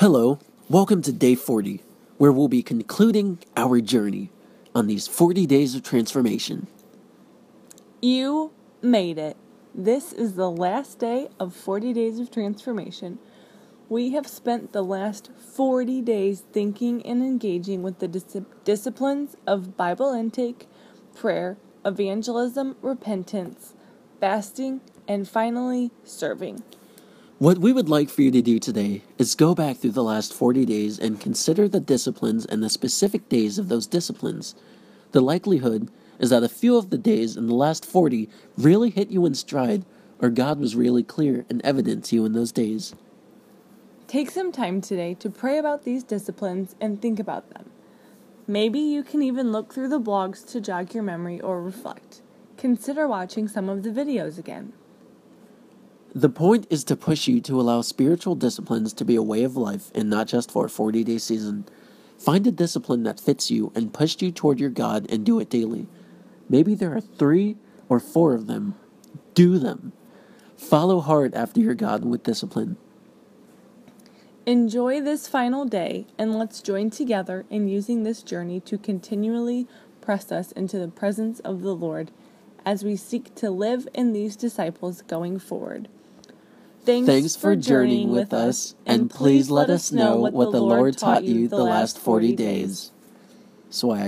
Hello, welcome to day 40, where we'll be concluding our journey on these 40 days of transformation. You made it. This is the last day of 40 days of transformation. We have spent the last 40 days thinking and engaging with the dis- disciplines of Bible intake, prayer, evangelism, repentance, fasting, and finally serving. What we would like for you to do today is go back through the last 40 days and consider the disciplines and the specific days of those disciplines. The likelihood is that a few of the days in the last 40 really hit you in stride, or God was really clear and evident to you in those days. Take some time today to pray about these disciplines and think about them. Maybe you can even look through the blogs to jog your memory or reflect. Consider watching some of the videos again. The point is to push you to allow spiritual disciplines to be a way of life and not just for a 40 day season. Find a discipline that fits you and push you toward your God and do it daily. Maybe there are three or four of them. Do them. Follow hard after your God with discipline. Enjoy this final day and let's join together in using this journey to continually press us into the presence of the Lord as we seek to live in these disciples going forward. Thanks, Thanks for journeying with us, and please let us know what the Lord taught you the last 40 days. Swag.